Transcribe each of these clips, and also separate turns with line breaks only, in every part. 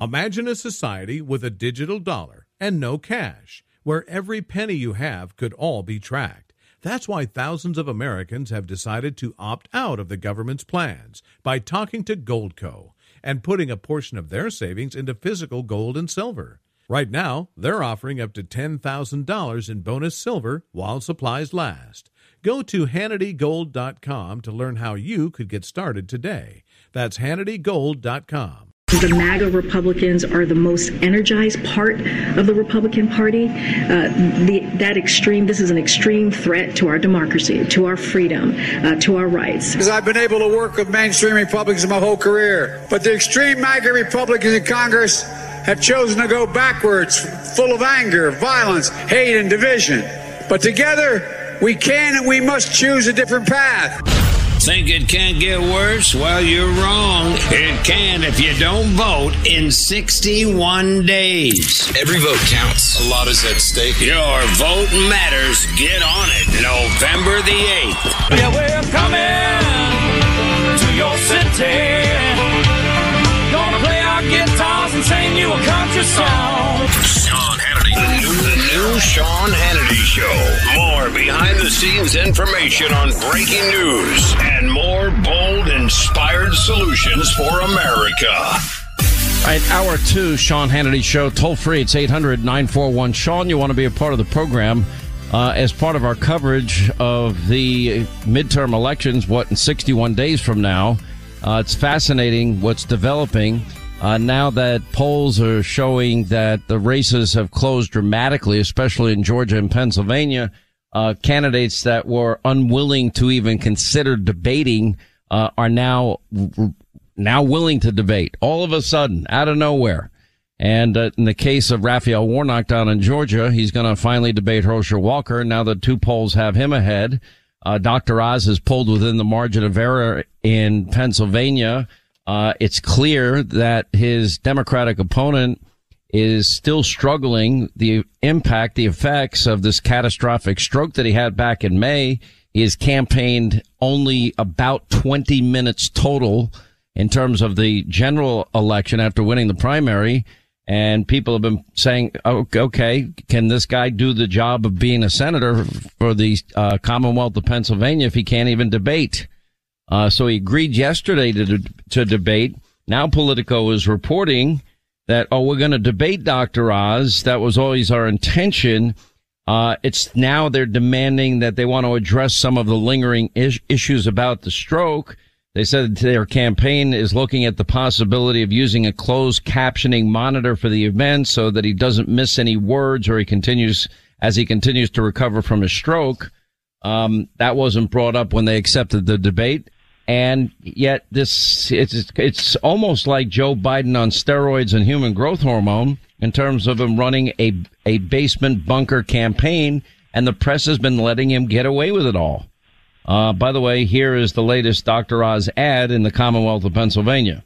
Imagine a society with a digital dollar and no cash, where every penny you have could all be tracked. That's why thousands of Americans have decided to opt out of the government's plans by talking to Goldco and putting a portion of their savings into physical gold and silver. Right now, they're offering up to $10,000 in bonus silver while supplies last. Go to HannityGold.com to learn how you could get started today. That's HannityGold.com.
The MAGA Republicans are the most energized part of the Republican Party. Uh, the, that extreme, this is an extreme threat to our democracy, to our freedom, uh, to our rights.
Because I've been able to work with mainstream Republicans my whole career. But the extreme MAGA Republicans in Congress have chosen to go backwards, full of anger, violence, hate, and division. But together, we can and we must choose a different path.
Think it can't get worse? Well, you're wrong. It can if you don't vote in 61 days.
Every vote counts. A lot is at stake.
Your vote matters. Get on it. November the 8th.
Yeah, we're coming to your city. Gonna play our guitars and sing you a country song.
Sean Hannity. The new, the new Sean Hannity Show. Behind the scenes information on breaking news and more bold, inspired solutions for America.
All right, hour two, Sean Hannity Show, toll free. It's 800 941 Sean. You want to be a part of the program uh, as part of our coverage of the midterm elections, what, in 61 days from now. Uh, it's fascinating what's developing. Uh, now that polls are showing that the races have closed dramatically, especially in Georgia and Pennsylvania, uh, candidates that were unwilling to even consider debating uh, are now now willing to debate all of a sudden out of nowhere. And uh, in the case of Raphael Warnock down in Georgia, he's going to finally debate Herschel Walker. Now the two polls have him ahead. Uh, Dr. Oz is pulled within the margin of error in Pennsylvania. Uh, it's clear that his Democratic opponent is still struggling the impact, the effects of this catastrophic stroke that he had back in May. He has campaigned only about 20 minutes total in terms of the general election after winning the primary. And people have been saying, okay, can this guy do the job of being a senator for the uh, Commonwealth of Pennsylvania if he can't even debate? Uh, so he agreed yesterday to, to debate. Now Politico is reporting that, oh, we're going to debate Dr. Oz. That was always our intention. Uh, it's now they're demanding that they want to address some of the lingering is- issues about the stroke. They said their campaign is looking at the possibility of using a closed captioning monitor for the event so that he doesn't miss any words or he continues as he continues to recover from his stroke. Um, that wasn't brought up when they accepted the debate. And yet this, it's, it's almost like Joe Biden on steroids and human growth hormone in terms of him running a, a basement bunker campaign. And the press has been letting him get away with it all. Uh, by the way, here is the latest Dr. Oz ad in the Commonwealth of Pennsylvania.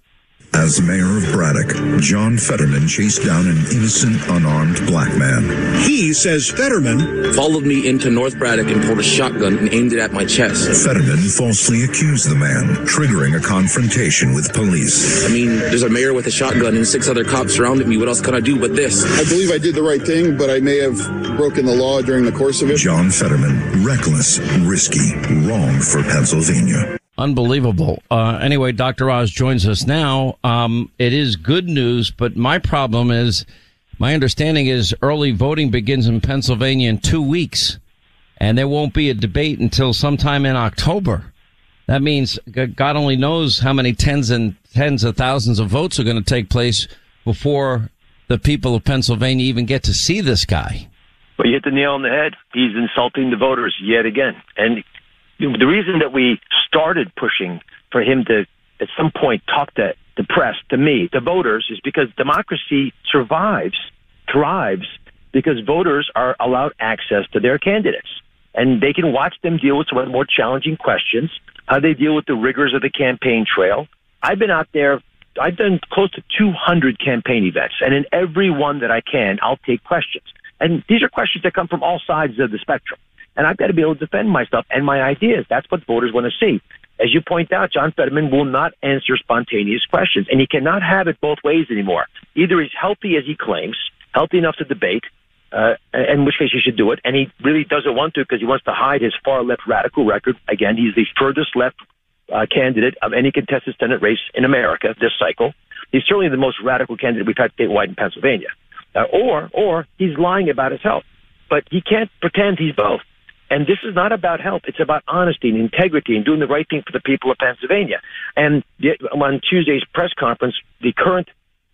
As mayor of Braddock, John Fetterman chased down an innocent, unarmed black man.
He says Fetterman
followed me into North Braddock and pulled a shotgun and aimed it at my chest.
Fetterman falsely accused the man, triggering a confrontation with police.
I mean, there's a mayor with a shotgun and six other cops surrounded me. What else can I do but this?
I believe I did the right thing, but I may have broken the law during the course of it.
John Fetterman, reckless, risky, wrong for Pennsylvania.
Unbelievable. Uh, anyway, Dr. Oz joins us now. Um, it is good news, but my problem is my understanding is early voting begins in Pennsylvania in two weeks, and there won't be a debate until sometime in October. That means God only knows how many tens and tens of thousands of votes are going to take place before the people of Pennsylvania even get to see this guy.
Well, you hit the nail on the head. He's insulting the voters yet again. And the reason that we started pushing for him to at some point talk to the press, to me, to voters, is because democracy survives, thrives, because voters are allowed access to their candidates. And they can watch them deal with some of the more challenging questions, how they deal with the rigors of the campaign trail. I've been out there, I've done close to 200 campaign events, and in every one that I can, I'll take questions. And these are questions that come from all sides of the spectrum and I've got to be able to defend myself and my ideas. That's what voters want to see. As you point out, John Fetterman will not answer spontaneous questions, and he cannot have it both ways anymore. Either he's healthy as he claims, healthy enough to debate, uh, in which case he should do it, and he really doesn't want to because he wants to hide his far left radical record. Again, he's the furthest left uh, candidate of any contested Senate race in America this cycle. He's certainly the most radical candidate we've had statewide in Pennsylvania. Uh, or, or he's lying about his health, but he can't pretend he's both. And this is not about health. It's about honesty and integrity and doing the right thing for the people of Pennsylvania. And on Tuesday's press conference, the current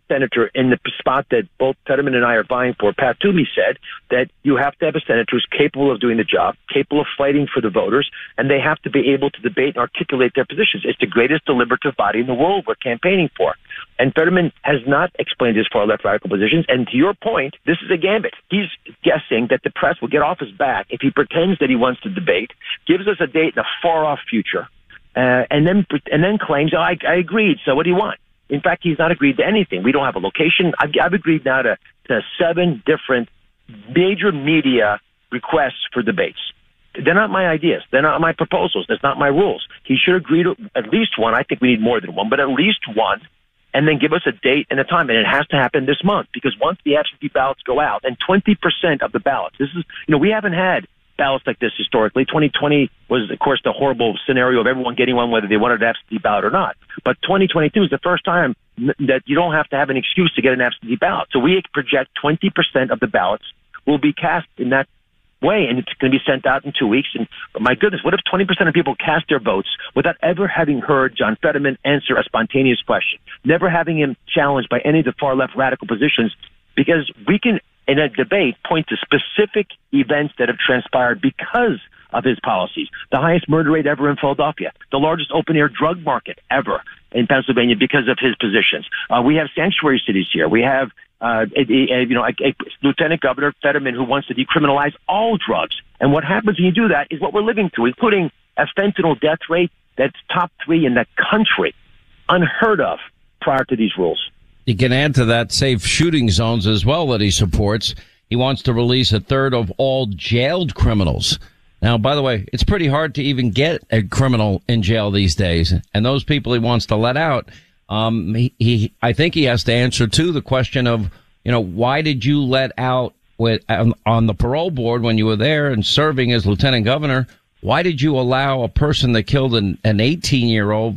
senator in the spot that both Fetterman and I are vying for, Pat Toomey said that you have to have a senator who's capable of doing the job, capable of fighting for the voters, and they have to be able to debate and articulate their positions. It's the greatest deliberative body in the world we're campaigning for. And Fetterman has not explained his far left radical positions. And to your point, this is a gambit. He's guessing that the press will get off his back if he pretends that he wants to debate, gives us a date in the far off future, uh, and then and then claims, oh, I, I agreed. So what do you want? In fact, he's not agreed to anything. We don't have a location. I've, I've agreed now to, to seven different major media requests for debates. They're not my ideas. They're not my proposals. That's not my rules. He should agree to at least one. I think we need more than one, but at least one. And then give us a date and a time. And it has to happen this month because once the absentee ballots go out and 20% of the ballots, this is, you know, we haven't had ballots like this historically. 2020 was, of course, the horrible scenario of everyone getting one, whether they wanted an absentee ballot or not. But 2022 is the first time that you don't have to have an excuse to get an absentee ballot. So we project 20% of the ballots will be cast in that way, and it's going to be sent out in two weeks. And my goodness, what if 20% of people cast their votes without ever having heard John Fetterman answer a spontaneous question, never having him challenged by any of the far left radical positions? Because we can in a debate point to specific events that have transpired because of his policies. The highest murder rate ever in Philadelphia, the largest open air drug market ever in Pennsylvania because of his positions. Uh, we have sanctuary cities here. We have, uh, you know, a, a Lieutenant Governor Fetterman who wants to decriminalize all drugs. And what happens when you do that is what we're living through, including a fentanyl death rate that's top three in the country, unheard of prior to these rules.
You can add to that safe shooting zones as well that he supports. He wants to release a third of all jailed criminals. Now, by the way, it's pretty hard to even get a criminal in jail these days. And those people he wants to let out, um, he, he, I think he has to answer to the question of, you know, why did you let out with, on, on the parole board when you were there and serving as lieutenant governor? Why did you allow a person that killed an, an 18 year old,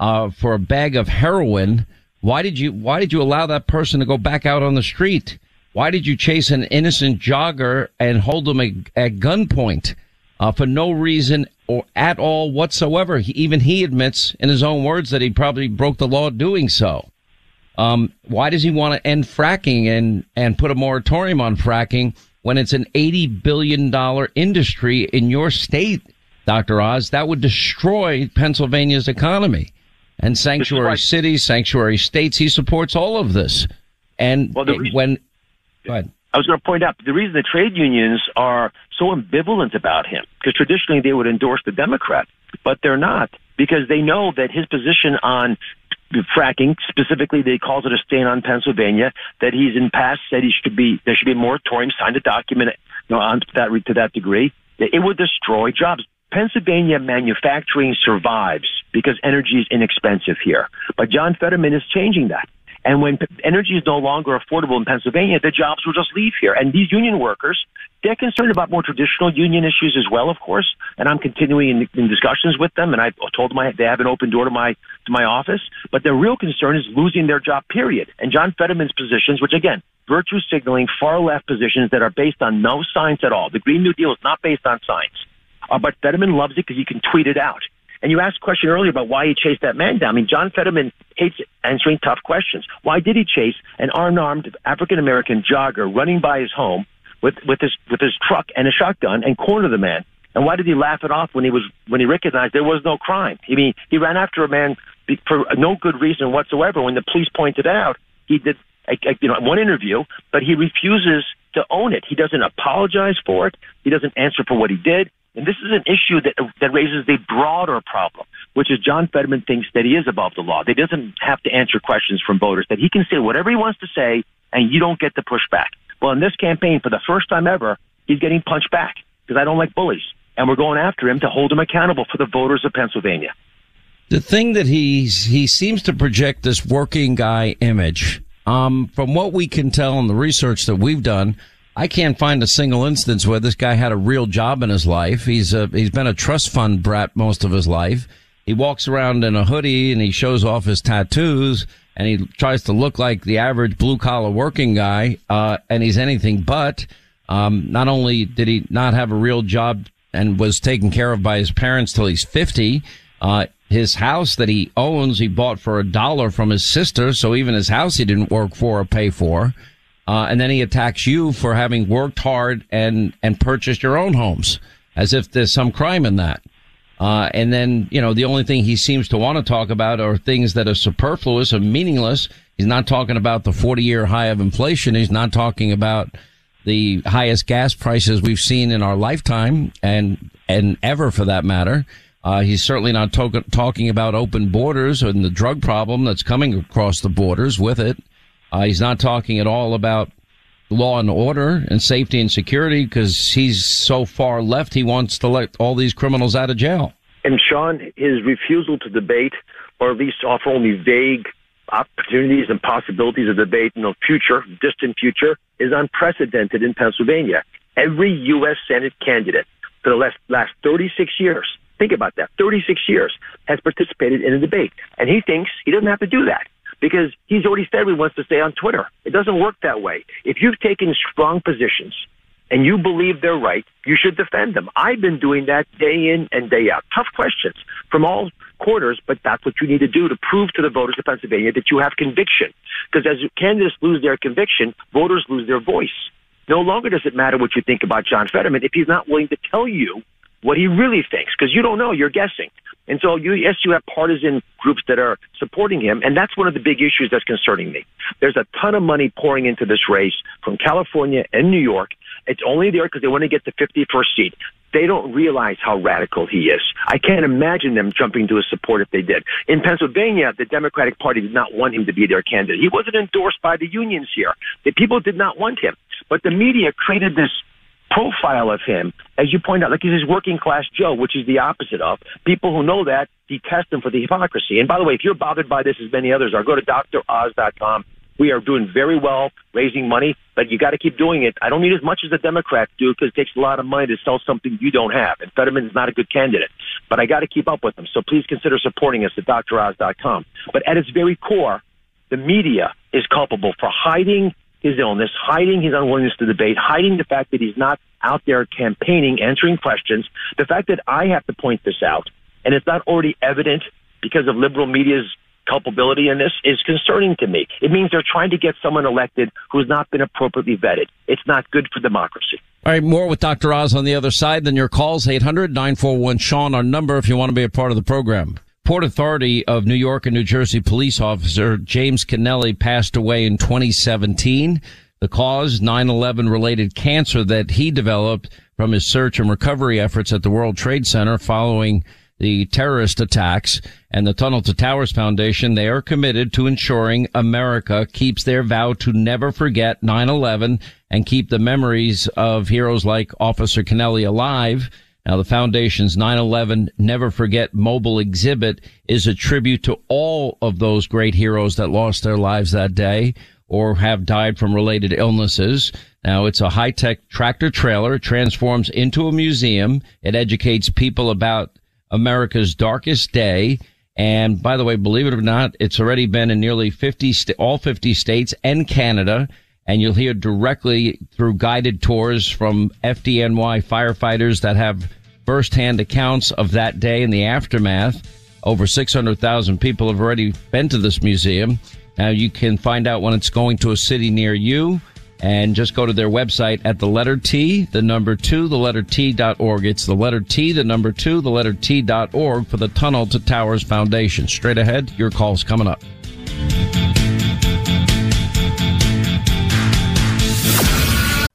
uh, for a bag of heroin? Why did you, why did you allow that person to go back out on the street? Why did you chase an innocent jogger and hold him at gunpoint? Uh, for no reason or at all whatsoever. He, even he admits in his own words that he probably broke the law doing so. Um, why does he want to end fracking and, and put a moratorium on fracking when it's an $80 billion industry in your state, Dr. Oz? That would destroy Pennsylvania's economy and sanctuary cities, sanctuary states. He supports all of this. And well, reason, when, go ahead.
I was going to point out the reason the trade unions are so ambivalent about him, because traditionally they would endorse the Democrat, but they're not because they know that his position on fracking, specifically they calls it a stain on Pennsylvania, that he's in past said he should be, there should be a moratorium, signed a document, you know, on that, to that degree. It would destroy jobs. Pennsylvania manufacturing survives because energy is inexpensive here. But John Fetterman is changing that. And when energy is no longer affordable in Pennsylvania, the jobs will just leave here. And these union workers, they're concerned about more traditional union issues as well, of course. And I'm continuing in, in discussions with them. And I've told them I, they have an open door to my to my office. But their real concern is losing their job. Period. And John Fetterman's positions, which again, virtue signaling, far left positions that are based on no science at all. The Green New Deal is not based on science. Uh, but Fetterman loves it because he can tweet it out. And you asked a question earlier about why he chased that man down. I mean, John Fetterman hates answering tough questions. Why did he chase an unarmed African American jogger running by his home with, with his with his truck and a shotgun and corner the man? And why did he laugh it off when he was when he recognized there was no crime? I mean, he ran after a man for no good reason whatsoever. When the police pointed out, he did you know one interview, but he refuses to own it. He doesn't apologize for it. He doesn't answer for what he did. And this is an issue that, that raises the broader problem, which is John Fetterman thinks that he is above the law. That he doesn't have to answer questions from voters, that he can say whatever he wants to say and you don't get the pushback. Well, in this campaign, for the first time ever, he's getting punched back because I don't like bullies. And we're going after him to hold him accountable for the voters of Pennsylvania.
The thing that he's, he seems to project this working guy image. Um, from what we can tell in the research that we've done, I can't find a single instance where this guy had a real job in his life. He's a, he's been a trust fund brat most of his life. He walks around in a hoodie and he shows off his tattoos and he tries to look like the average blue collar working guy. Uh, and he's anything but, um, not only did he not have a real job and was taken care of by his parents till he's 50, uh, his house that he owns, he bought for a dollar from his sister. So even his house he didn't work for or pay for. Uh, and then he attacks you for having worked hard and, and purchased your own homes as if there's some crime in that. Uh, and then, you know, the only thing he seems to want to talk about are things that are superfluous and meaningless. He's not talking about the 40 year high of inflation. He's not talking about the highest gas prices we've seen in our lifetime and, and ever for that matter. Uh, he's certainly not to- talking about open borders and the drug problem that's coming across the borders with it. Uh, he's not talking at all about law and order and safety and security because he's so far left. He wants to let all these criminals out of jail.
And Sean, his refusal to debate, or at least offer only vague opportunities and possibilities of debate in the future, distant future, is unprecedented in Pennsylvania. Every U.S. Senate candidate for the last, last 36 years, think about that, 36 years, has participated in a debate. And he thinks he doesn't have to do that because he's already said he wants to stay on Twitter. It doesn't work that way. If you've taken strong positions and you believe they're right, you should defend them. I've been doing that day in and day out. Tough questions from all quarters, but that's what you need to do to prove to the voters of Pennsylvania that you have conviction. Because as candidates lose their conviction, voters lose their voice. No longer does it matter what you think about John Fetterman if he's not willing to tell you what he really thinks, because you don't know, you're guessing. And so, you, yes, you have partisan groups that are supporting him, and that's one of the big issues that's concerning me. There's a ton of money pouring into this race from California and New York. It's only there because they want to get the 51st seat. They don't realize how radical he is. I can't imagine them jumping to his support if they did. In Pennsylvania, the Democratic Party did not want him to be their candidate. He wasn't endorsed by the unions here. The people did not want him. But the media created this profile of him, as you point out, like he's working class Joe, which is the opposite of. People who know that detest him for the hypocrisy. And by the way, if you're bothered by this, as many others are, go to droz.com. We are doing very well raising money, but you got to keep doing it. I don't need as much as the Democrats do because it takes a lot of money to sell something you don't have. And Fetterman is not a good candidate, but I got to keep up with them. So please consider supporting us at droz.com. But at its very core, the media is culpable for hiding his illness, hiding his unwillingness to debate, hiding the fact that he's not out there campaigning, answering questions. The fact that I have to point this out, and it's not already evident because of liberal media's culpability in this is concerning to me. It means they're trying to get someone elected who's not been appropriately vetted. It's not good for democracy.
All right, more with Dr. Oz on the other side than your calls, 800-941-SEAN, our number if you want to be a part of the program. Port Authority of New York and New Jersey police officer James Kennelly passed away in 2017. The cause, 9-11 related cancer that he developed from his search and recovery efforts at the World Trade Center following the terrorist attacks. and the Tunnel to Towers Foundation, they are committed to ensuring America keeps their vow to never forget 9-11 and keep the memories of heroes like Officer Kennelly alive. Now, the foundation's 9-11 Never Forget mobile exhibit is a tribute to all of those great heroes that lost their lives that day or have died from related illnesses. Now, it's a high-tech tractor trailer. It transforms into a museum. It educates people about America's darkest day. And by the way, believe it or not, it's already been in nearly 50, st- all 50 states and Canada. And you'll hear directly through guided tours from FDNY firefighters that have firsthand accounts of that day and the aftermath. Over 600,000 people have already been to this museum. Now you can find out when it's going to a city near you and just go to their website at the letter T, the number two, the letter T dot org. It's the letter T, the number two, the letter T dot org for the Tunnel to Towers Foundation. Straight ahead, your call's coming up.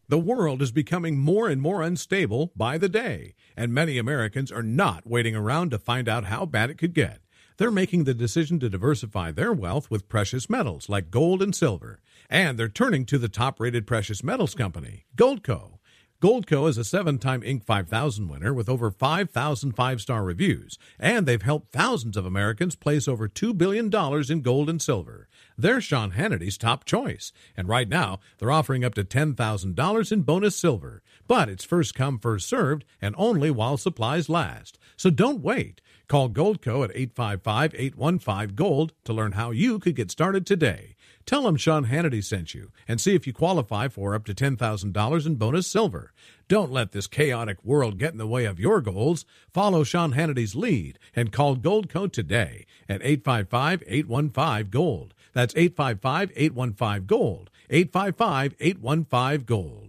The world is becoming more and more unstable by the day, and many Americans are not waiting around to find out how bad it could get. They're making the decision to diversify their wealth with precious metals like gold and silver, and they're turning to the top rated precious metals company, Goldco. Goldco is a seven time Inc. 5000 winner with over 5,000 five star reviews, and they've helped thousands of Americans place over $2 billion in gold and silver. They're Sean Hannity's top choice, and right now they're offering up to $10,000 in bonus silver. But it's first come, first served, and only while supplies last. So don't wait. Call Goldco at 855 815 Gold to learn how you could get started today. Tell them Sean Hannity sent you and see if you qualify for up to $10,000 in bonus silver. Don't let this chaotic world get in the way of your goals. Follow Sean Hannity's lead and call Gold Goldco today at 855 815 Gold. That's 855 815 Gold. 855 815 Gold.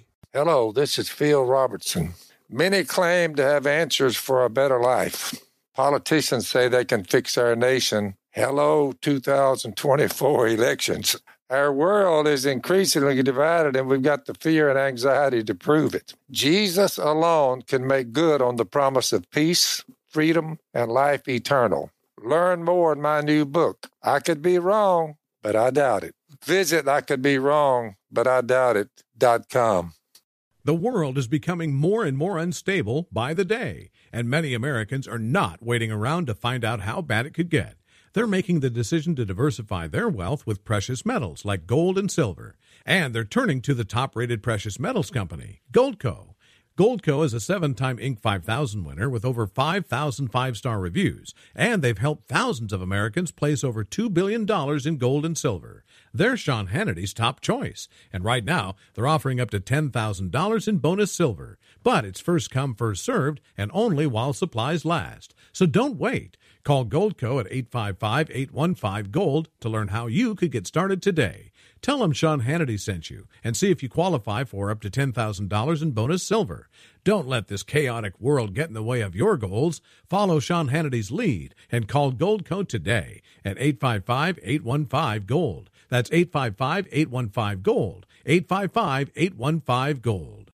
Hello, this is Phil Robertson. Many claim to have answers for a better life. Politicians say they can fix our nation. Hello, 2024 elections. Our world is increasingly divided, and we've got the fear and anxiety to prove it. Jesus alone can make good on the promise of peace, freedom, and life eternal. Learn more in my new book. I could be wrong, but I doubt it. Visit I could be wrong, but I doubt it.com.
The world is becoming more and more unstable by the day, and many Americans are not waiting around to find out how bad it could get. They're making the decision to diversify their wealth with precious metals like gold and silver, and they're turning to the top rated precious metals company, Goldco. Goldco is a seven time Inc. 5000 winner with over 5,000 five star reviews, and they've helped thousands of Americans place over $2 billion in gold and silver. They're Sean Hannity's top choice, and right now they're offering up to $10,000 in bonus silver. But it's first come, first served, and only while supplies last. So don't wait. Call Goldco at 855 815 Gold to learn how you could get started today. Tell them Sean Hannity sent you and see if you qualify for up to $10,000 in bonus silver. Don't let this chaotic world get in the way of your goals. Follow Sean Hannity's lead and call Goldco today at 855 815 Gold. That's 855 815 Gold. 855 815 Gold.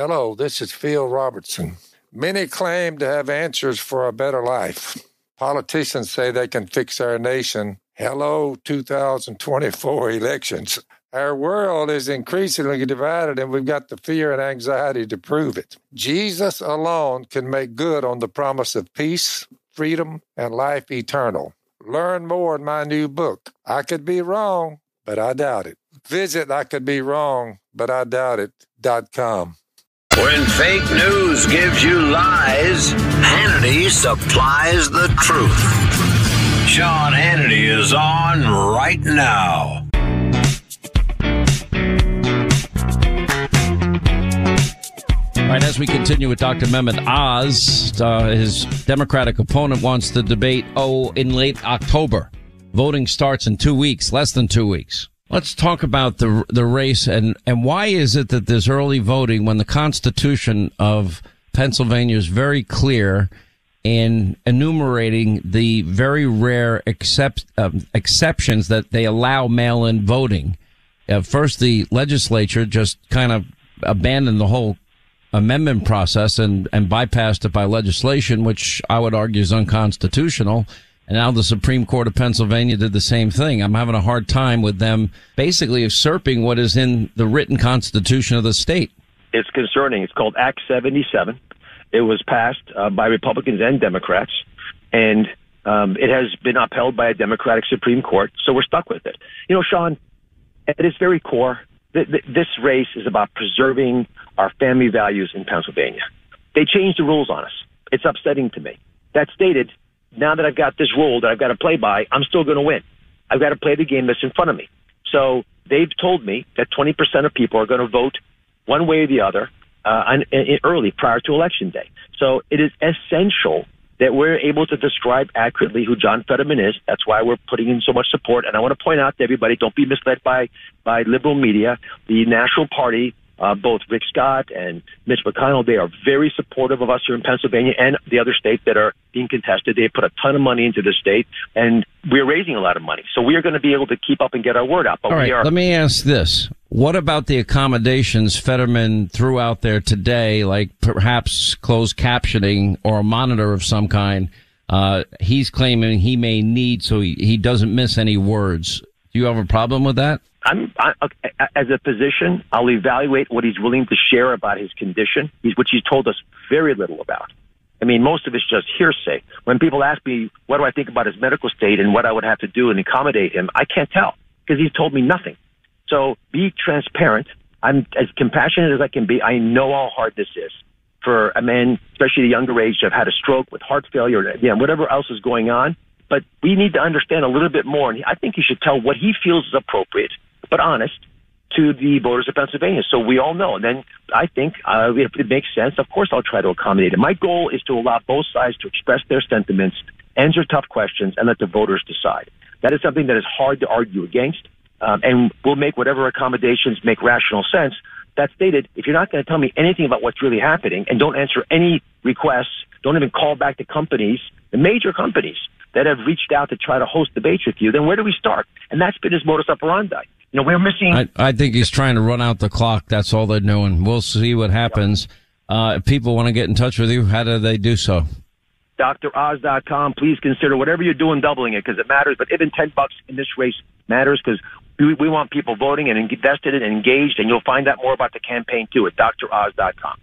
Hello, this is Phil Robertson. Many claim to have answers for a better life. Politicians say they can fix our nation. Hello, 2024 elections. Our world is increasingly divided, and we've got the fear and anxiety to prove it. Jesus alone can make good on the promise of peace, freedom, and life eternal. Learn more in my new book. I could be wrong, but I doubt it. Visit I could be wrong, but I doubt it.com.
When fake news gives you lies, Hannity supplies the truth. Sean Hannity is on right now.
All right, as we continue with Dr. Mehmet Oz, uh, his Democratic opponent wants the debate, oh, in late October. Voting starts in two weeks, less than two weeks. Let's talk about the the race and and why is it that there's early voting when the Constitution of Pennsylvania is very clear in enumerating the very rare except, um, exceptions that they allow mail-in voting. Uh, first, the legislature just kind of abandoned the whole amendment process and, and bypassed it by legislation, which I would argue is unconstitutional. And now the Supreme Court of Pennsylvania did the same thing. I'm having a hard time with them basically usurping what is in the written constitution of the state.
It's concerning. It's called Act 77. It was passed uh, by Republicans and Democrats, and um, it has been upheld by a Democratic Supreme Court. So we're stuck with it. You know, Sean, at its very core, th- th- this race is about preserving our family values in Pennsylvania. They changed the rules on us. It's upsetting to me. That stated, now that I've got this rule that I've got to play by, I'm still going to win. I've got to play the game that's in front of me. So they've told me that 20% of people are going to vote one way or the other uh, early prior to election day. So it is essential that we're able to describe accurately who John Fetterman is. That's why we're putting in so much support. And I want to point out to everybody, don't be misled by, by liberal media. The National Party uh, both Rick Scott and Mitch McConnell, they are very supportive of us here in Pennsylvania and the other states that are being contested. They put a ton of money into the state, and we're raising a lot of money. So we are going to be able to keep up and get our word out.
But All right,
are-
let me ask this. What about the accommodations Fetterman threw out there today, like perhaps closed captioning or a monitor of some kind? Uh, he's claiming he may need so he, he doesn't miss any words. Do you have a problem with that?
I'm I, as a physician, I'll evaluate what he's willing to share about his condition, which he's told us very little about. I mean, most of it's just hearsay. When people ask me what do I think about his medical state and what I would have to do and accommodate him, I can't tell because he's told me nothing. So be transparent. I'm as compassionate as I can be. I know how hard this is for a man, especially the younger age, to have had a stroke with heart failure, yeah, whatever else is going on. But we need to understand a little bit more. And I think he should tell what he feels is appropriate but honest to the voters of Pennsylvania. So we all know. And then I think uh, if it makes sense, of course I'll try to accommodate it. My goal is to allow both sides to express their sentiments, answer tough questions, and let the voters decide. That is something that is hard to argue against. Um, and we'll make whatever accommodations make rational sense. That stated, if you're not going to tell me anything about what's really happening and don't answer any requests, don't even call back the companies, the major companies that have reached out to try to host debates with you, then where do we start? And that's been his modus operandi. You know, we're missing.
I, I think he's trying to run out the clock. That's all they're doing. We'll see what happens. Uh, if people want to get in touch with you, how do they do so?
DrOz.com. Please consider whatever you're doing doubling it because it matters. But even 10 bucks in this race matters because We, we want people voting and invested and engaged, and you'll find out more about the campaign too at droz.com.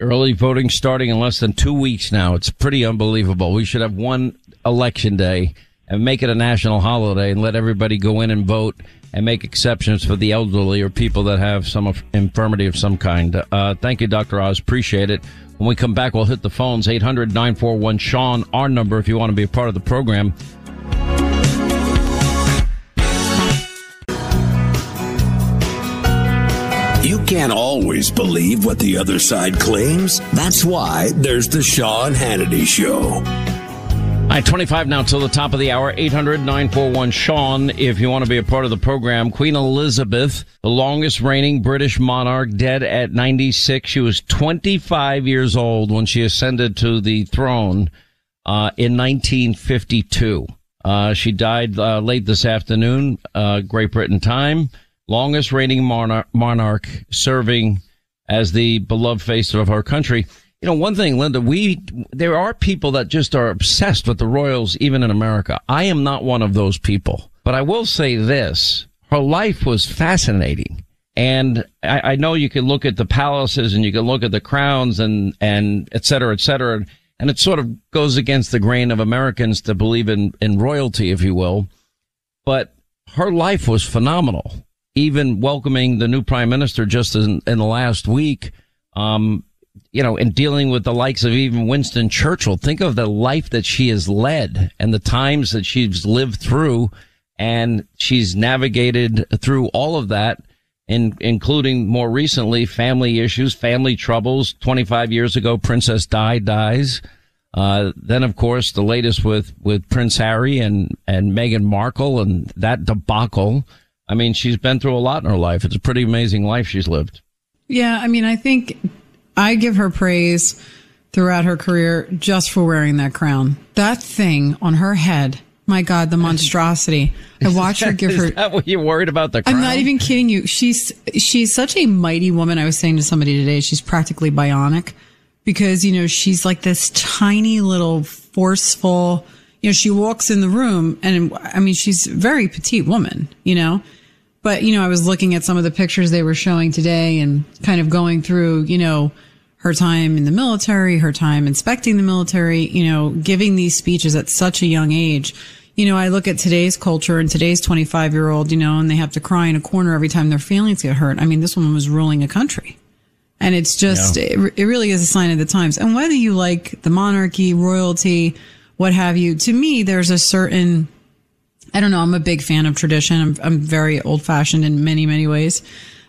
Early voting starting in less than two weeks now. It's pretty unbelievable. We should have one election day and make it a national holiday and let everybody go in and vote and make exceptions for the elderly or people that have some infirmity of some kind. Uh, thank you, Dr. Oz. Appreciate it. When we come back, we'll hit the phones 800 941 Sean, our number if you want to be a part of the program.
You can't always believe what the other side claims. That's why there's the Sean Hannity Show.
All right, 25 now till the top of the hour. 800 941 Sean, if you want to be a part of the program. Queen Elizabeth, the longest reigning British monarch, dead at 96. She was 25 years old when she ascended to the throne uh, in 1952. Uh, she died uh, late this afternoon, uh, Great Britain time longest reigning monarch, monarch serving as the beloved face of our country. You know, one thing, Linda, we, there are people that just are obsessed with the royals, even in America. I am not one of those people, but I will say this. Her life was fascinating. And I, I know you can look at the palaces and you can look at the crowns and, and et cetera, et cetera. And it sort of goes against the grain of Americans to believe in, in royalty, if you will. But her life was phenomenal even welcoming the new prime minister just in, in the last week, um, you know, in dealing with the likes of even Winston Churchill. Think of the life that she has led and the times that she's lived through. And she's navigated through all of that, in, including more recently family issues, family troubles. 25 years ago, Princess Di dies. Uh, then of course the latest with, with Prince Harry and, and Meghan Markle and that debacle. I mean, she's been through a lot in her life. It's a pretty amazing life she's lived.
Yeah, I mean, I think I give her praise throughout her career just for wearing that crown. That thing on her head. My God, the monstrosity. I watch her give her.
Is that what you're worried about the crown?
I'm not even kidding you. She's, she's such a mighty woman. I was saying to somebody today, she's practically bionic because, you know, she's like this tiny little forceful, you know, she walks in the room and I mean, she's a very petite woman, you know, but, you know, I was looking at some of the pictures they were showing today and kind of going through, you know, her time in the military, her time inspecting the military, you know, giving these speeches at such a young age. You know, I look at today's culture and today's 25 year old, you know, and they have to cry in a corner every time their feelings get hurt. I mean, this woman was ruling a country. And it's just, yeah. it, it really is a sign of the times. And whether you like the monarchy, royalty, what have you, to me, there's a certain, I don't know. I'm a big fan of tradition. I'm, I'm very old fashioned in many, many ways.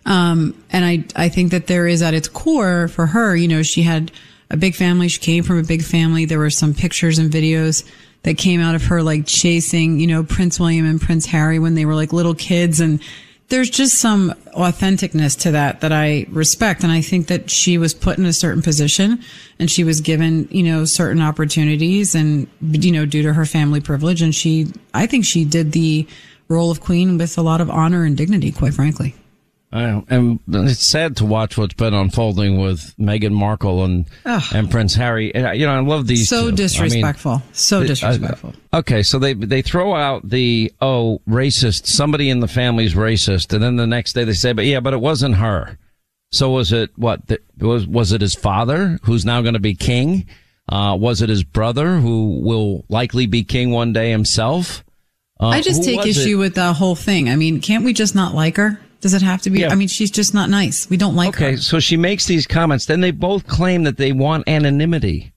Um, and I, I think that there is at its core for her, you know, she had a big family. She came from a big family. There were some pictures and videos that came out of her like chasing, you know, Prince William and Prince Harry when they were like little kids. And there's just some authenticness to that that I respect. And I think that she was put in a certain position and she was given, you know, certain opportunities and, you know, due to her family privilege. And she, I think she did the role of queen with a lot of honor and dignity, quite frankly.
I. And it's sad to watch what's been unfolding with Meghan Markle and Ugh. and Prince Harry. And, you know, I love these.
So disrespectful. I mean, so disrespectful.
Uh, okay, so they they throw out the oh racist. Somebody in the family's racist, and then the next day they say, but yeah, but it wasn't her. So was it what? The, was was it his father who's now going to be king? Uh, was it his brother who will likely be king one day himself?
Uh, I just take issue it? with the whole thing. I mean, can't we just not like her? Does it have to be? Yeah. I mean, she's just not nice. We don't like
okay, her. Okay, so she makes these comments. Then they both claim that they want anonymity.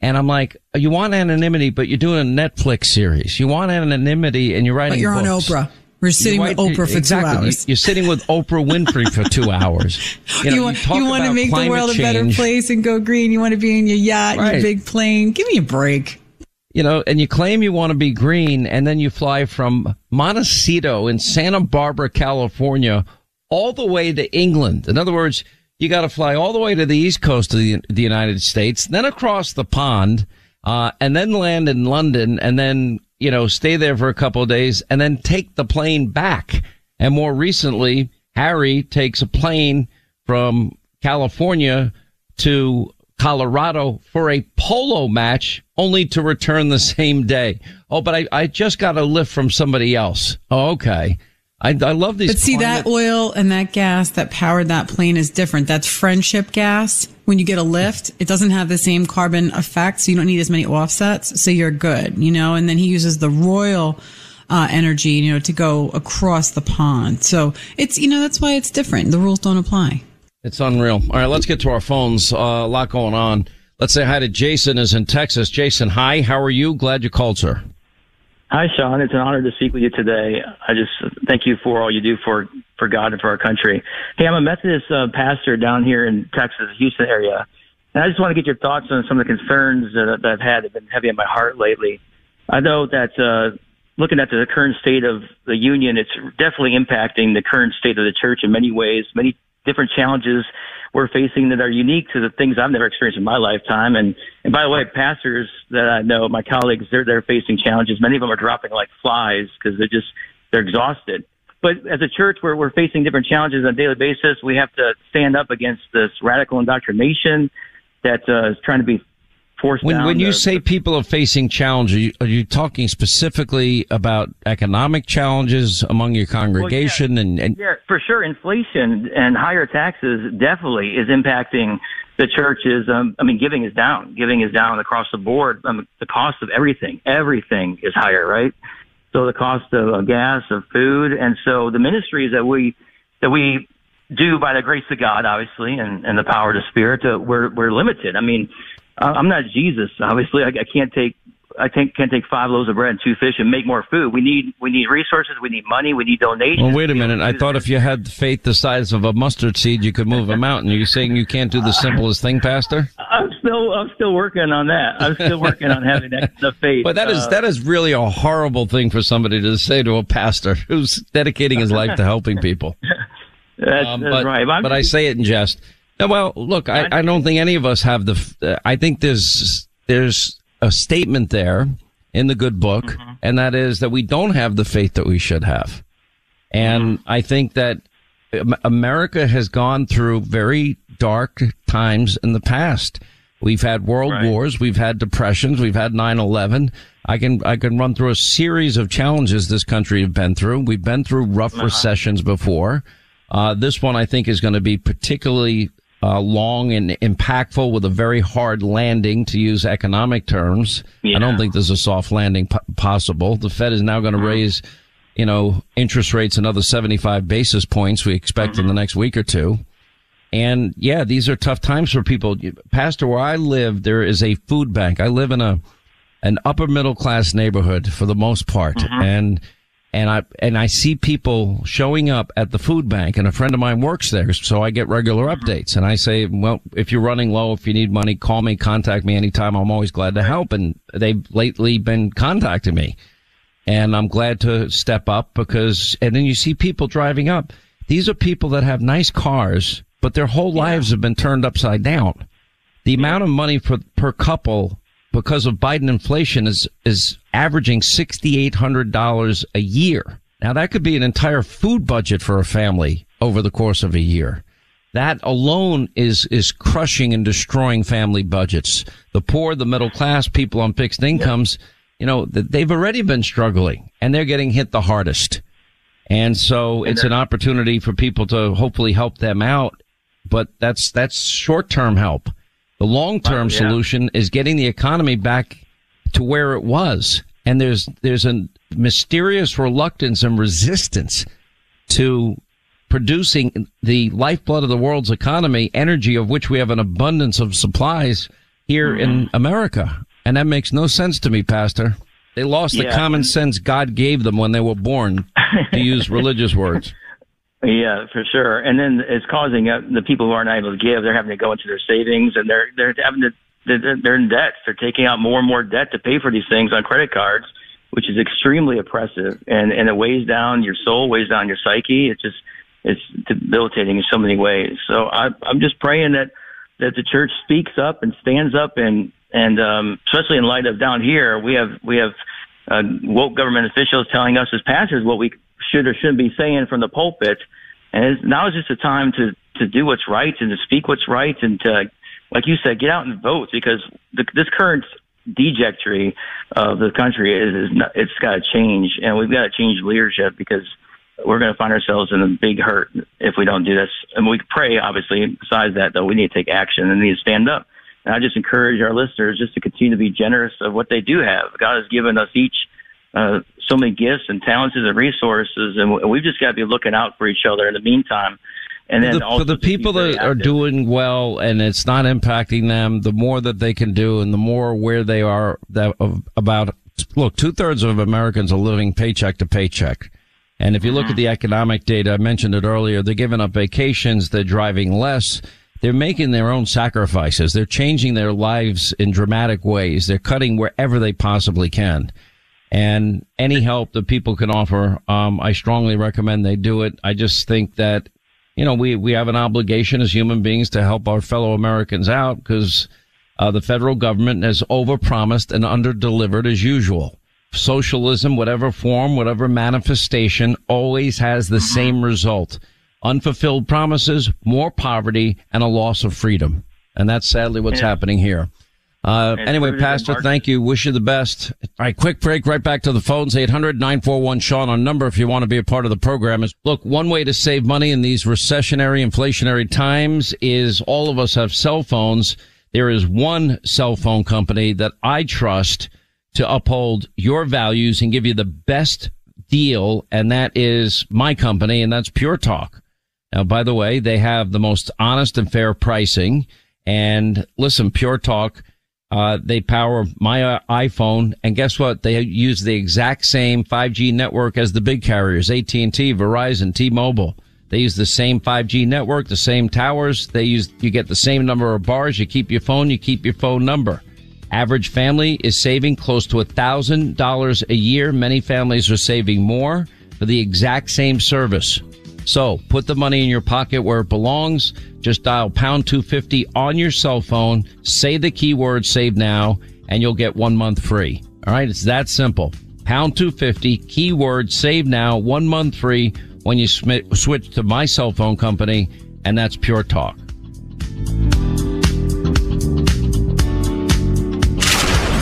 And I'm like, you want anonymity, but you're doing a Netflix series. You want anonymity and you're writing
But you're
books.
on Oprah. We're sitting with Oprah for
exactly.
two hours.
You're sitting with Oprah Winfrey for two hours.
You, know, you want, you, you want to make the world change. a better place and go green. You want to be in your yacht, right. your big plane. Give me a break
you know, and you claim you want to be green and then you fly from Montecito in Santa Barbara, California, all the way to England. In other words, you got to fly all the way to the east coast of the, the United States, then across the pond, uh, and then land in London and then, you know, stay there for a couple of days and then take the plane back. And more recently, Harry takes a plane from California to Colorado for a polo match only to return the same day. Oh, but I, I just got a lift from somebody else. Oh, okay. I, I love these.
But see, that oil and that gas that powered that plane is different. That's friendship gas. When you get a lift, it doesn't have the same carbon effect, so you don't need as many offsets. So you're good, you know. And then he uses the royal uh, energy, you know, to go across the pond. So it's, you know, that's why it's different. The rules don't apply.
It's unreal. All right, let's get to our phones. Uh, a lot going on. Let's say hi to Jason. Is in Texas. Jason, hi. How are you? Glad you called, sir.
Hi, Sean. It's an honor to speak with you today. I just thank you for all you do for for God and for our country. Hey, I'm a Methodist uh, pastor down here in Texas, Houston area, and I just want to get your thoughts on some of the concerns that, that I've had that have been heavy on my heart lately. I know that uh, looking at the current state of the union, it's definitely impacting the current state of the church in many ways. Many different challenges we're facing that are unique to the things I've never experienced in my lifetime. And and by the way, pastors that I know, my colleagues, they're they're facing challenges. Many of them are dropping like flies because they're just they're exhausted. But as a church, we're we're facing different challenges on a daily basis. We have to stand up against this radical indoctrination that uh, is trying to be
When when you
the-
say people are facing challenges, are you, are you talking specifically about economic challenges among your congregation? and, and
Yeah, for sure. Inflation and higher taxes definitely is impacting the churches. Um, I mean, giving is down. Giving is down across the board. Um, the cost of everything, everything is higher, right? So the cost of uh, gas, of food, and so the ministries that we that we do by the grace of God, obviously, and, and the power of the Spirit, uh, we're we're limited. I mean, I'm not Jesus, obviously. I, I can't take I can't, can't take five loaves of bread and two fish and make more food. We need we need resources. We need money. We need donations.
well, wait a minute. I thought if you had faith the size of a mustard seed, you could move a mountain. Are you saying you can't do the simplest thing, Pastor?
I'm still I'm still working on that. I'm still working on having that the faith.
But that is
Uh,
that is really a horrible thing for somebody to say to a pastor who's dedicating his life to helping people.
That's,
Um,
that's
but,
right. I'm
but I say it in jest. Well, look, I, I don't think any of us have the. Uh, I think there's there's a statement there in the good book,
Mm-hmm.
and that is that we don't have the faith that we should have. And
Mm-hmm.
I think that America has gone through very dark times in the past. We've had world wars, we've had depressions, we've had 9/11. I can I can run through a series of challenges this country have been through. We've been through rough recessions before. Uh, this one I think is going to be particularly uh, long and impactful with a very hard landing, to use economic terms. I don't think there's a soft landing po- possible. The Fed is now going to mm-hmm. raise, you know, interest rates another 75 basis points. We expect in the mm-hmm. next week or two. And yeah, these are tough times for people. Pastor, where I live, there is a food bank. I live in a an upper middle class neighborhood for the most part, mm-hmm. and and I and I see people showing up at the food bank, and a friend of mine works there, so I get regular mm-hmm. updates. And I say, well, if you're running low, if you need money, call me, contact me anytime. I'm always glad to help. And they've lately been contacting me and I'm glad to step up because, and then you see people driving up. These are people that have nice cars, but their whole lives have been turned upside down. The amount of money per, per couple because of Biden inflation is, is averaging $6,800 a year. Now that could be an entire food budget for a family over the course of a year. That alone is, is crushing and destroying family budgets. The poor, the middle class, people on fixed incomes, you know, th- they've already been struggling and they're getting hit the hardest. And so it's an opportunity for people to hopefully help them out. But that's, that's short term help. The long term
yeah.
solution is getting the economy back to where it was. And there's, there's a mysterious reluctance and resistance to producing the lifeblood of the world's economy, energy of which we have an abundance of supplies here in America. And that makes no sense to me, Pastor. They lost the
Yeah.
common sense God gave them when they were born, to use religious words.
Yeah, for sure. And then it's causing uh, the people who aren't able to give. They're having to go into their savings, and they're they're having to they're, in debt. They're taking out more and more debt to pay for these things on credit cards, which is extremely oppressive, and and it weighs down your soul, weighs down your psyche. It's just it's debilitating in so many ways. So I, I'm just praying that that the church speaks up and stands up, and and um, especially in light of down here, we have we have uh, woke government officials telling us as pastors what we should or shouldn't be saying from the pulpit. And it's, now is just a time to to do what's right and to speak what's right and to, like you said, get out and vote because the, this current dejectory of the country is, is not, it's got to change and we've got to change leadership because
we're going to find ourselves in a big hurt if we don't do this. And we pray, obviously. Besides that, though, we need to take action and need to stand up. And I just encourage our listeners just to continue to be generous of what they do have. God has given us each uh, so many gifts and talents and resources, and we've just got to be looking out for each other in the meantime. And then
the, for the people that are doing well and it's not impacting them, the more that they can do and the more aware they are that of, about, look, two thirds of Americans are living paycheck to paycheck. And if you look at the economic data, I mentioned it earlier, they're giving up vacations, they're driving less, they're making their own sacrifices, they're changing their lives in dramatic ways, they're cutting wherever they possibly can. And any help that people can offer, um, I strongly recommend they do it. I just think that, you know, we, we have an obligation as human beings to help our fellow Americans out because uh, the federal government has overpromised and underdelivered as usual socialism, whatever form, whatever manifestation, always has the same result. Unfulfilled promises, more poverty, and a loss of freedom. And that's sadly what's
Yeah.
happening here. Uh, anyway,
what is it,
Pastor, thank you. Wish you the best. All right, quick break. Right back to the phones. 800-941-SEAN on number if you want to be a part of the program. Is Look, one way to save money in these recessionary, inflationary times is all of us have cell phones. There is one cell phone company that I trust to uphold your values and give you the best deal. And that is my company, and that's Pure Talk. Now, by the way, they have the most honest and fair pricing. And listen, Pure Talk, uh, they power my uh, iPhone, and guess what? They use the exact same 5G network as the big carriers: AT&T, Verizon, T-Mobile. They use the same 5G network, the same towers. They use you get the same number of bars. You keep your phone, you keep your phone number. Average family is saving close to a thousand dollars a year. Many families are saving more for the exact same service. So put the money in your pocket where it belongs. Just dial pound 250 on your cell phone. Say the keyword save now and you'll get one month free. All right. It's that simple. Pound 250 keyword save now one month free when you smi- switch to my cell phone company and that's pure talk.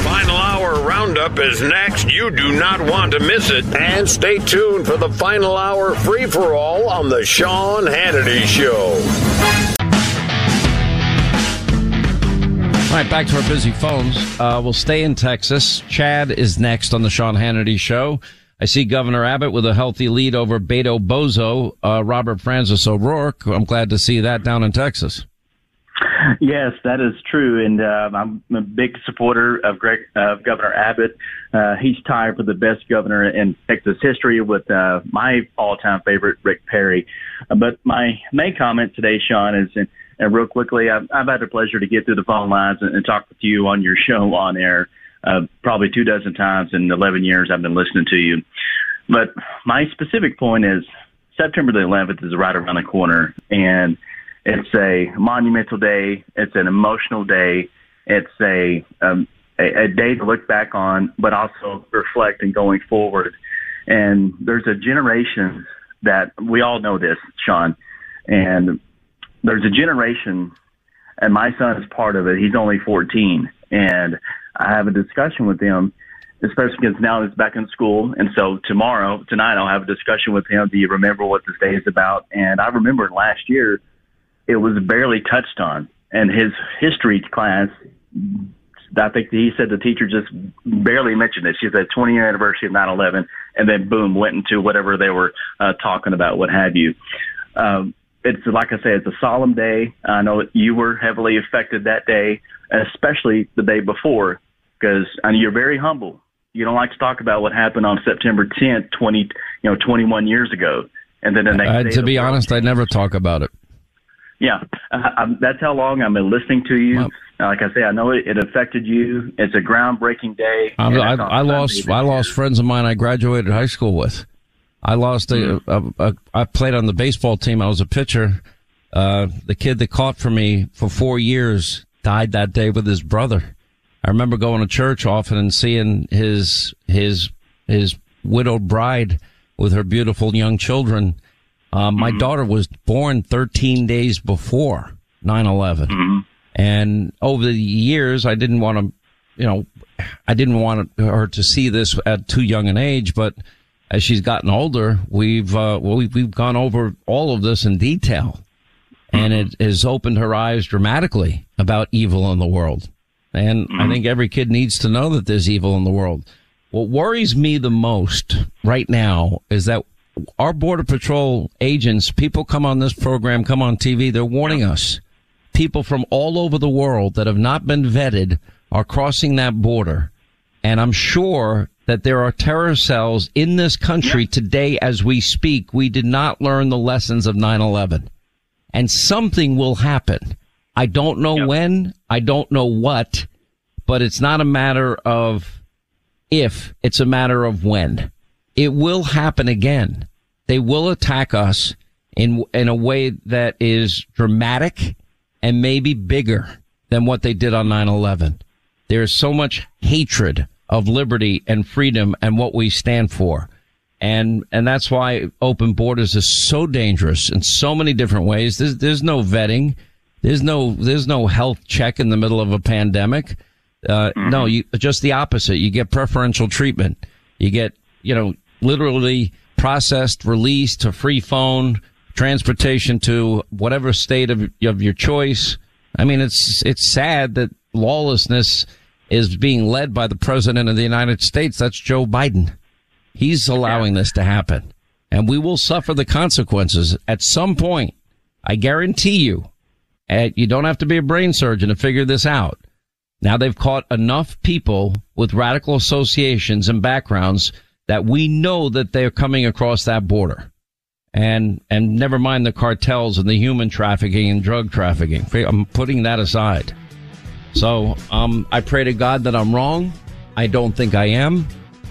Final hour roundup is next. You do not want to miss it. And stay tuned for the final hour free for all on the Sean Hannity Show.
All right, back to our busy phones. Uh, we'll stay in Texas. Chad is next on the Sean Hannity Show. I see Governor Abbott with a healthy lead over Beto Bozo, uh, Robert Francis O'Rourke. I'm glad to see that down in Texas.
Yes, that is true, and uh, I'm a big supporter of Greg, of Governor Abbott. Uh, he's tied for the best governor in Texas history with uh, my all-time favorite, Rick Perry. Uh, but my main comment today, Sean, is and, and real quickly, I've, I've had the pleasure to get through the phone lines and, and talk with you on your show on air uh, probably two dozen times in 11 years I've been listening to you. But my specific point is September the 11th is right around the corner, and it's a monumental day. It's an emotional day. It's a, um, a, a day to look back on, but also reflect and going forward. And there's a generation that we all know this, Sean, and there's a generation, and my son is part of it. He's only 14, and I have a discussion with him, especially because now he's back in school. And so tomorrow, tonight, I'll have a discussion with him. Do you remember what this day is about? And I remember last year, it was barely touched on. And his history class, I think he said the teacher just barely mentioned it. She said 20 year anniversary of 9/11, and then boom, went into whatever they were uh, talking about, what have you. Um, it's like I say, it's a solemn day. I know you were heavily affected that day, especially the day before, because I know you're very humble. You don't like to talk about what happened on September 10th, 20, you know, 21 years ago, and then the next
Uh,
day.
to be
world
honest, I never talk about it.
yeah, uh, I'm, that's how long I've been listening to you. Like I say, I know it, it affected you. It's a groundbreaking day.
I'm, I, I lost I lost friends of mine I graduated high school with. I lost a,
Hmm.
a, a I played on the baseball team. I was a pitcher. Uh, the kid that caught for me for four years died that day with his brother. I remember going to church often and seeing his his his widowed bride with her beautiful young children. Um, my daughter was born 13 days before 9/11, and over the years, I didn't want to, you know, I didn't want her to see this at too young an age, but as she's gotten older, we've uh, we've, we've gone over all of this in detail, and it has opened her eyes dramatically about evil in the world. And I think every kid needs to know that there's evil in the world. What worries me the most right now is that our border patrol agents, people come on this program, come on TV, they're warning us. People from all over the world that have not been vetted are crossing that border. And I'm sure that there are terror cells in this country today as we speak. We did not learn the lessons of 9-11 and something will happen. I don't know when. I don't know what, but it's not a matter of if it's a matter of when it will happen again. They will attack us in, in a way that is dramatic and maybe bigger than what they did on 9-11. There is so much hatred of liberty and freedom and what we stand for. And, and that's why open borders is so dangerous in so many different ways. There's, there's no vetting. There's no, there's no health check in the middle of a pandemic. Uh, no, you, just the opposite. You get preferential treatment. You get, you know, literally processed, released to free phone, transportation to whatever state of, of your choice. I mean, it's, it's sad that lawlessness is being led by the president of the United States. That's Joe Biden. He's allowing this to happen and we will suffer the consequences at some point. I guarantee you. And you don't have to be a brain surgeon to figure this out. Now they've caught enough people with radical associations and backgrounds that we know that they're coming across that border. And, and never mind the cartels and the human trafficking and drug trafficking. I'm putting that aside. So, um, I pray to God that I'm wrong. I don't think I am.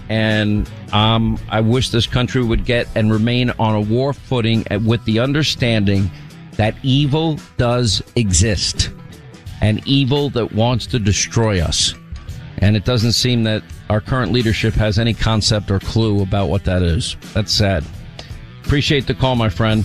And, um, I wish this country would get and remain on a war footing with the understanding that evil does exist and evil that wants to destroy us. And it doesn't seem that our current leadership has any concept or clue about what that is. That's sad. Appreciate the call, my friend.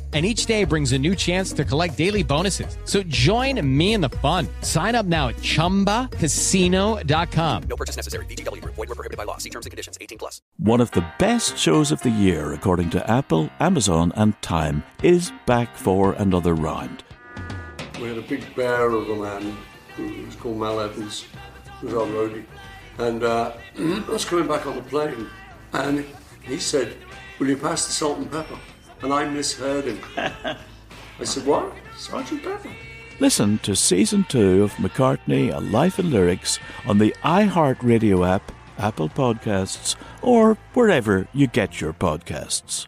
And each day brings a new chance to collect daily bonuses. So join me in the fun. Sign up now at chumbacasino.com.
No purchase necessary. VGW Group. Void were prohibited by law. See terms and conditions. 18 plus.
One of the best shows of the year, according to Apple, Amazon, and Time, is back for another round.
We had a big bear of a man who was called Mal Evans, who was our roadie. And uh, I was coming back on the plane, and he said, Will you pass the salt and pepper? And I misheard him. I said, What? Sergeant Pepper?
Listen to season two of McCartney, A Life in Lyrics on the iHeartRadio app, Apple Podcasts, or wherever you get your podcasts.